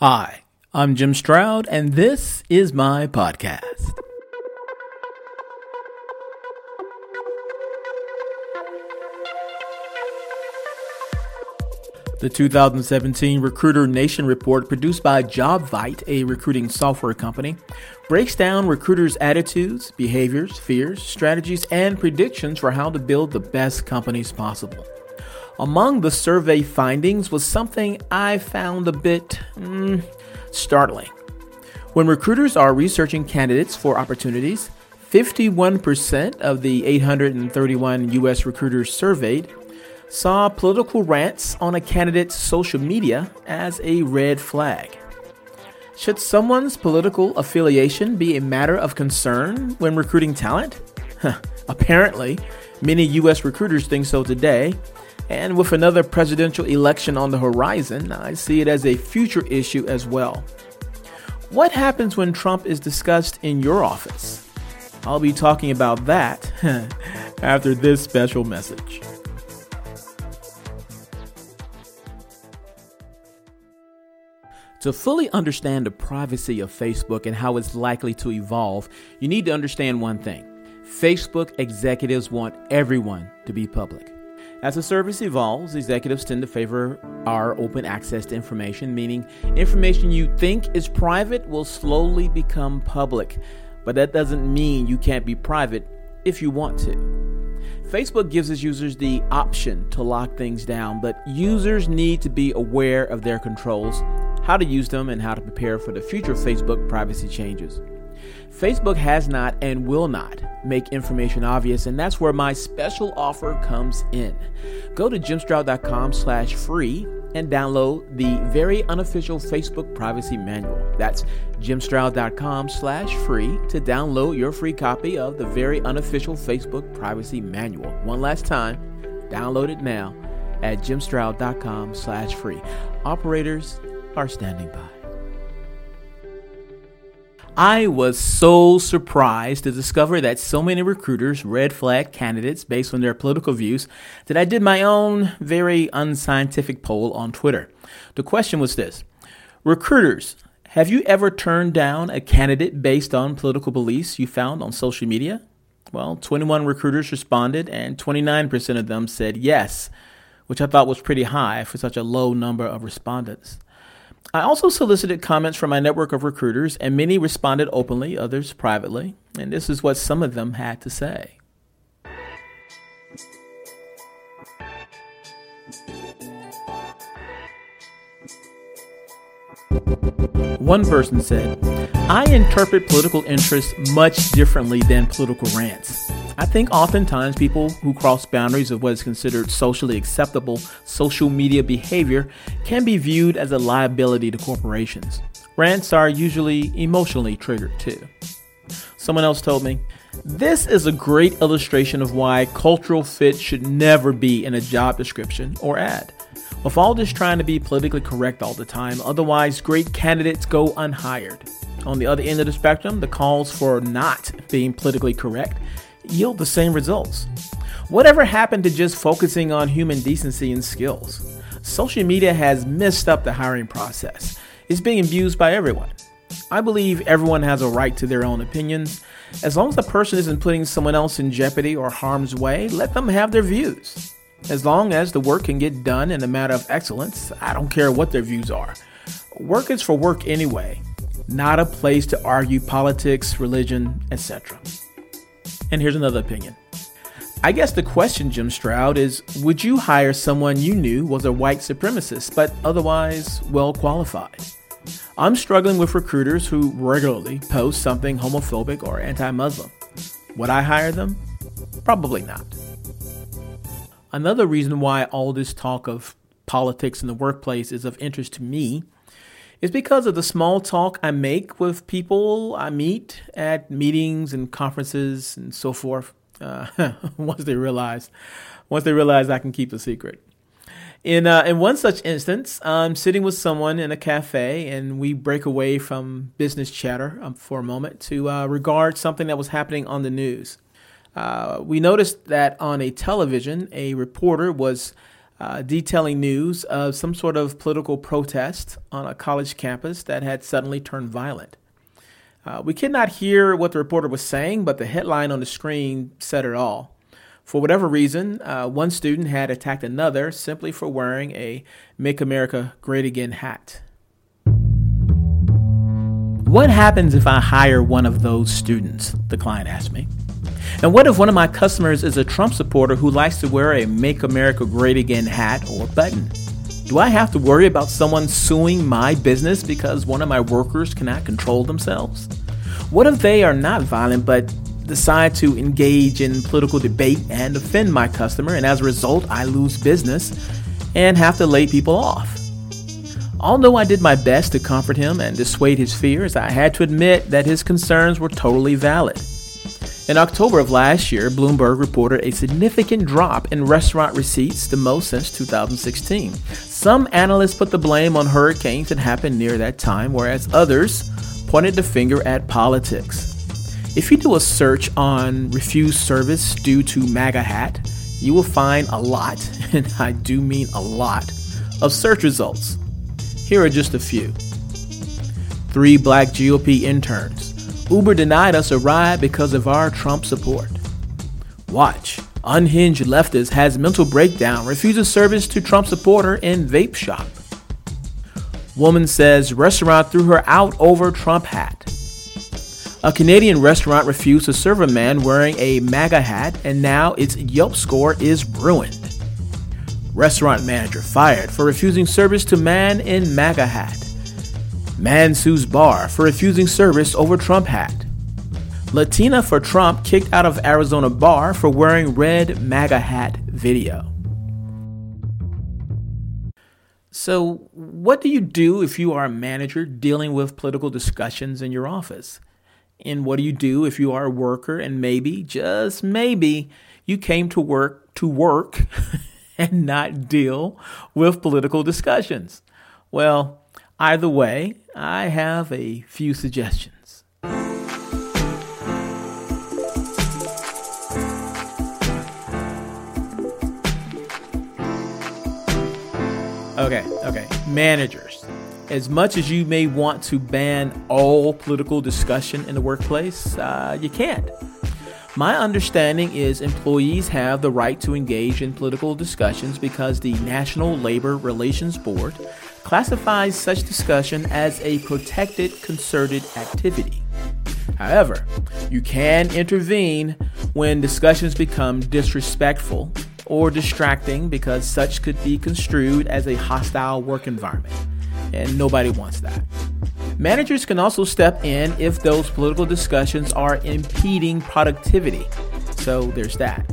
Hi, I'm Jim Stroud, and this is my podcast. The 2017 Recruiter Nation report, produced by JobVite, a recruiting software company, breaks down recruiters' attitudes, behaviors, fears, strategies, and predictions for how to build the best companies possible. Among the survey findings was something I found a bit mm, startling. When recruiters are researching candidates for opportunities, 51% of the 831 U.S. recruiters surveyed saw political rants on a candidate's social media as a red flag. Should someone's political affiliation be a matter of concern when recruiting talent? Apparently, many U.S. recruiters think so today, and with another presidential election on the horizon, I see it as a future issue as well. What happens when Trump is discussed in your office? I'll be talking about that after this special message. To fully understand the privacy of Facebook and how it's likely to evolve, you need to understand one thing Facebook executives want everyone to be public. As the service evolves, executives tend to favor our open access to information, meaning information you think is private will slowly become public. But that doesn't mean you can't be private if you want to. Facebook gives its users the option to lock things down, but users need to be aware of their controls how to use them, and how to prepare for the future Facebook privacy changes. Facebook has not and will not make information obvious, and that's where my special offer comes in. Go to jimstroud.com slash free and download the very unofficial Facebook privacy manual. That's jimstroud.com slash free to download your free copy of the very unofficial Facebook privacy manual. One last time, download it now at jimstroud.com slash free. Operators, are standing by. I was so surprised to discover that so many recruiters red flag candidates based on their political views that I did my own very unscientific poll on Twitter. The question was this Recruiters, have you ever turned down a candidate based on political beliefs you found on social media? Well, 21 recruiters responded, and 29% of them said yes, which I thought was pretty high for such a low number of respondents. I also solicited comments from my network of recruiters, and many responded openly, others privately. And this is what some of them had to say. One person said, I interpret political interests much differently than political rants. I think oftentimes people who cross boundaries of what is considered socially acceptable social media behavior can be viewed as a liability to corporations. Rants are usually emotionally triggered too. Someone else told me, this is a great illustration of why cultural fit should never be in a job description or ad. With all this trying to be politically correct all the time, otherwise, great candidates go unhired. On the other end of the spectrum, the calls for not being politically correct yield the same results. Whatever happened to just focusing on human decency and skills? Social media has messed up the hiring process. It's being abused by everyone. I believe everyone has a right to their own opinions. As long as the person isn't putting someone else in jeopardy or harm's way, let them have their views. As long as the work can get done in a matter of excellence, I don't care what their views are. Work is for work anyway, not a place to argue politics, religion, etc. And here's another opinion. I guess the question, Jim Stroud, is would you hire someone you knew was a white supremacist but otherwise well qualified? I'm struggling with recruiters who regularly post something homophobic or anti Muslim. Would I hire them? Probably not. Another reason why all this talk of politics in the workplace is of interest to me is because of the small talk I make with people I meet at meetings and conferences and so forth. Uh, once they realize, once they realize I can keep a secret. In uh, in one such instance, I'm sitting with someone in a cafe, and we break away from business chatter um, for a moment to uh, regard something that was happening on the news. Uh, we noticed that on a television, a reporter was uh, detailing news of some sort of political protest on a college campus that had suddenly turned violent. Uh, we could not hear what the reporter was saying, but the headline on the screen said it all. For whatever reason, uh, one student had attacked another simply for wearing a Make America Great Again hat. What happens if I hire one of those students? The client asked me. And what if one of my customers is a Trump supporter who likes to wear a Make America Great Again hat or button? Do I have to worry about someone suing my business because one of my workers cannot control themselves? What if they are not violent but decide to engage in political debate and offend my customer, and as a result, I lose business and have to lay people off? Although I did my best to comfort him and dissuade his fears, I had to admit that his concerns were totally valid. In October of last year, Bloomberg reported a significant drop in restaurant receipts, the most since 2016. Some analysts put the blame on hurricanes that happened near that time, whereas others pointed the finger at politics. If you do a search on refused service due to MAGA hat, you will find a lot, and I do mean a lot, of search results. Here are just a few. Three black GOP interns Uber denied us a ride because of our Trump support. Watch. Unhinged leftist has mental breakdown, refuses service to Trump supporter in vape shop. Woman says restaurant threw her out over Trump hat. A Canadian restaurant refused to serve a man wearing a MAGA hat, and now its Yelp score is ruined. Restaurant manager fired for refusing service to man in MAGA hat. Man sues bar for refusing service over Trump hat. Latina for Trump kicked out of Arizona bar for wearing red MAGA hat video. So, what do you do if you are a manager dealing with political discussions in your office? And what do you do if you are a worker and maybe, just maybe, you came to work to work and not deal with political discussions? Well, Either way, I have a few suggestions. Okay, okay. Managers. As much as you may want to ban all political discussion in the workplace, uh, you can't. My understanding is employees have the right to engage in political discussions because the National Labor Relations Board classifies such discussion as a protected concerted activity. However, you can intervene when discussions become disrespectful or distracting because such could be construed as a hostile work environment, and nobody wants that. Managers can also step in if those political discussions are impeding productivity, so there's that.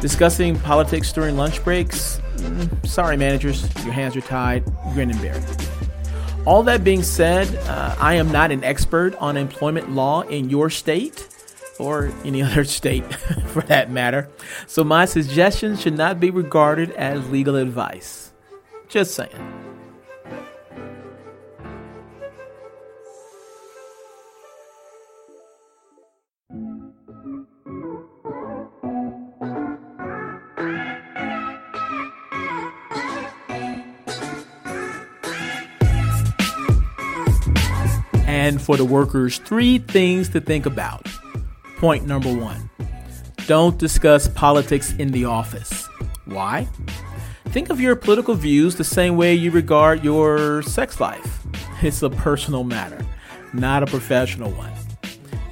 Discussing politics during lunch breaks, Mm, sorry, managers, your hands are tied. Grin and bear it. All that being said, uh, I am not an expert on employment law in your state or any other state for that matter, so my suggestions should not be regarded as legal advice. Just saying. And for the workers three things to think about. Point number one don't discuss politics in the office. Why? Think of your political views the same way you regard your sex life. It's a personal matter, not a professional one.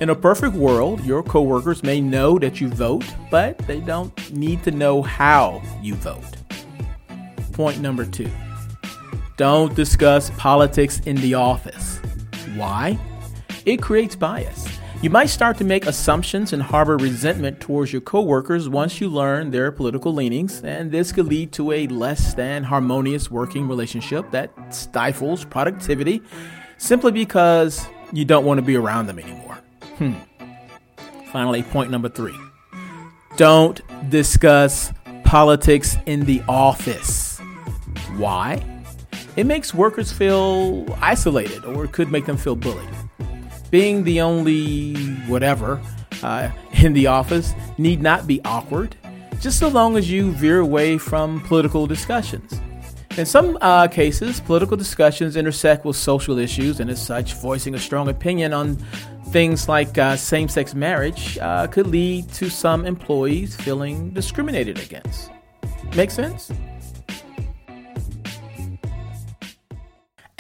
In a perfect world, your coworkers may know that you vote, but they don't need to know how you vote. Point number two don't discuss politics in the office. Why? It creates bias. You might start to make assumptions and harbor resentment towards your coworkers once you learn their political leanings, and this could lead to a less than harmonious working relationship that stifles productivity simply because you don't want to be around them anymore. Hmm. Finally, point number three don't discuss politics in the office. Why? It makes workers feel isolated or it could make them feel bullied. Being the only whatever uh, in the office need not be awkward. just so long as you veer away from political discussions. In some uh, cases, political discussions intersect with social issues, and as such, voicing a strong opinion on things like uh, same sex marriage uh, could lead to some employees feeling discriminated against. Make sense?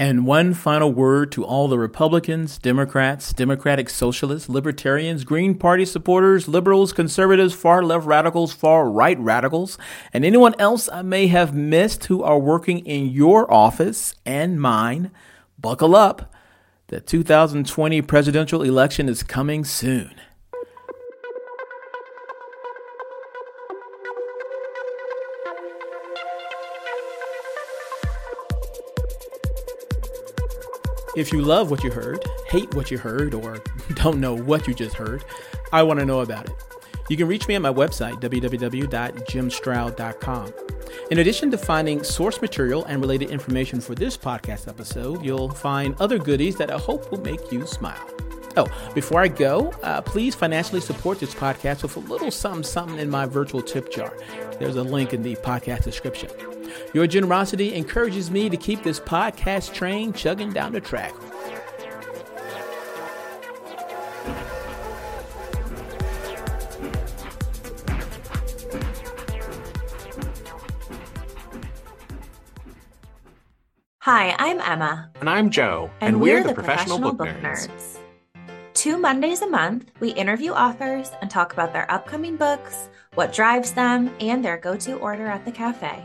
And one final word to all the Republicans, Democrats, Democratic Socialists, Libertarians, Green Party supporters, liberals, conservatives, far left radicals, far right radicals, and anyone else I may have missed who are working in your office and mine. Buckle up. The 2020 presidential election is coming soon. If you love what you heard, hate what you heard, or don't know what you just heard, I want to know about it. You can reach me at my website, www.jimstroud.com. In addition to finding source material and related information for this podcast episode, you'll find other goodies that I hope will make you smile. Oh, before I go, uh, please financially support this podcast with a little something something in my virtual tip jar. There's a link in the podcast description. Your generosity encourages me to keep this podcast train chugging down the track. Hi, I'm Emma. And I'm Joe. And, and we're, we're, the, the Professional, Professional, Book, Book Nerds. Nerds. Two Mondays a month, we interview authors and talk about their upcoming books, what drives them, and their go to order at the cafe.